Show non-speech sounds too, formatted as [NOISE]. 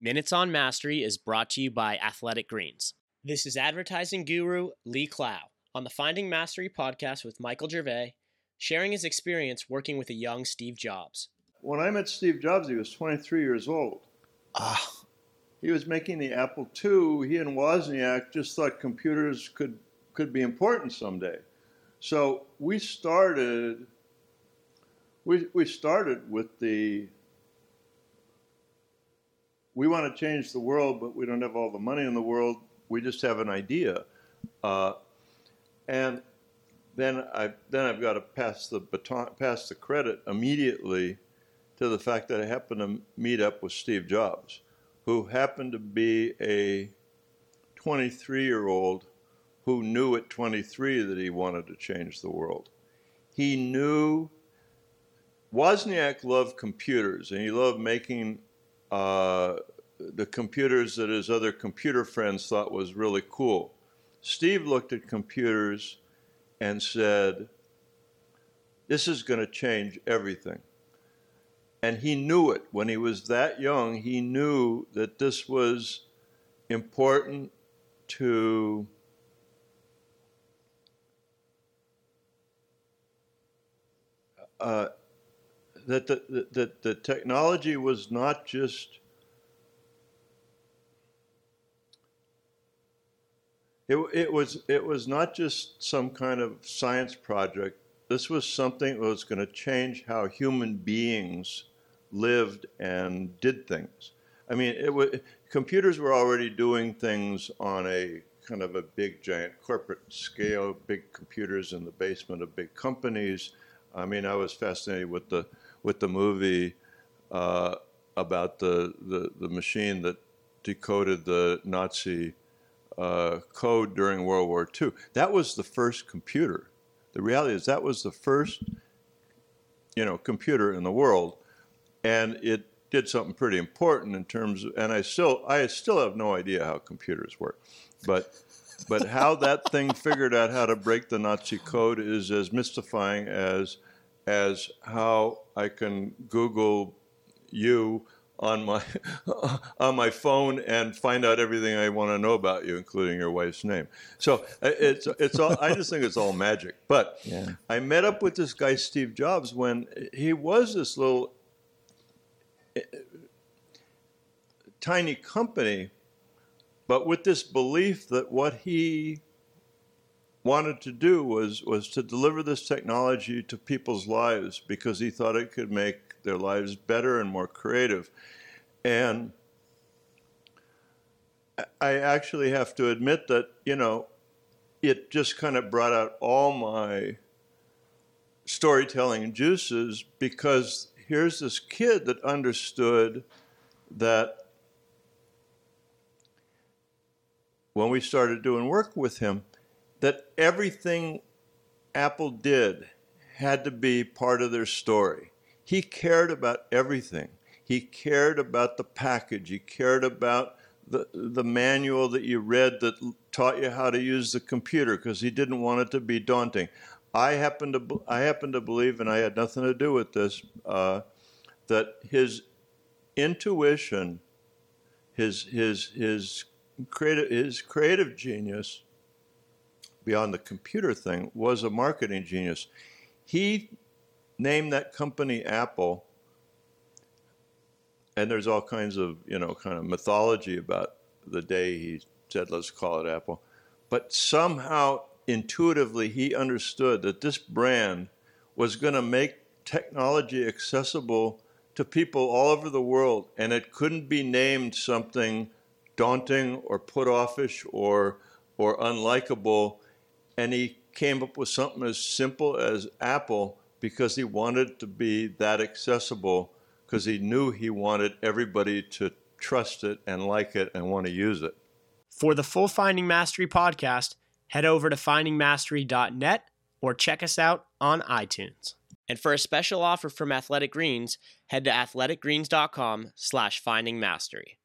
Minutes on Mastery is brought to you by Athletic Greens. This is advertising guru Lee Clow on the Finding Mastery podcast with Michael Gervais, sharing his experience working with a young Steve Jobs. When I met Steve Jobs, he was 23 years old. Ah, He was making the Apple II. He and Wozniak just thought computers could could be important someday. So we started. We we started with the. We want to change the world, but we don't have all the money in the world. We just have an idea, uh, and then I then I've got to pass the baton, pass the credit immediately to the fact that I happened to meet up with Steve Jobs, who happened to be a 23 year old who knew at 23 that he wanted to change the world. He knew Wozniak loved computers and he loved making uh, the computers that his other computer friends thought was really cool. Steve looked at computers and said, This is going to change everything. And he knew it when he was that young. He knew that this was important to uh, that the, the, the, the technology was not just it, it was it was not just some kind of science project. This was something that was going to change how human beings lived and did things. I mean it was computers were already doing things on a kind of a big giant corporate scale big computers in the basement of big companies. I mean i was fascinated with the with the movie uh, about the, the, the machine that decoded the Nazi uh, code during World War II. That was the first computer. The reality is that was the first, you know, computer in the world, and it did something pretty important in terms of. And I still, I still have no idea how computers work, but. But how [LAUGHS] that thing figured out how to break the Nazi code is as mystifying as as how I can Google you on my [LAUGHS] on my phone and find out everything I want to know about you, including your wife's name. So uh, it's it's all. I just think it's all magic. But Yeah. I met up with this guy Steve Jobs when he was this little uh, tiny company, but with this belief that what he wanted to do was was to deliver this technology to people's lives because he thought it could make their lives better and more creative. And I actually have to admit that, you know, it just kind of brought out all my storytelling juices because here's this kid that understood that when we started doing work with him, that everything Apple did had to be part of their story. He cared about everything. He cared about the package. He cared about the, the manual that you read that taught you how to use the computer because he didn't want it to be daunting. I happen to I happen to believe, and I had nothing to do with this, uh, that his intuition, his his his creative his creative genius beyond the computer thing was a marketing genius. He named that company Apple, and there's all kinds of you know kind of mythology about the day he said let's call it Apple, but somehow intuitively he understood that this brand was going to make technology accessible to people all over the world, and it couldn't be named something daunting or put offish or or unlikable and he came up with something as simple as Apple because he wanted to be that accessible because he knew he wanted everybody to trust it and like it and want to use it. For the full Finding Mastery podcast, head over to findingmastery.net or check us out on iTunes. And for a special offer from Athletic Greens, head to athleticgreens.com slash findingmastery.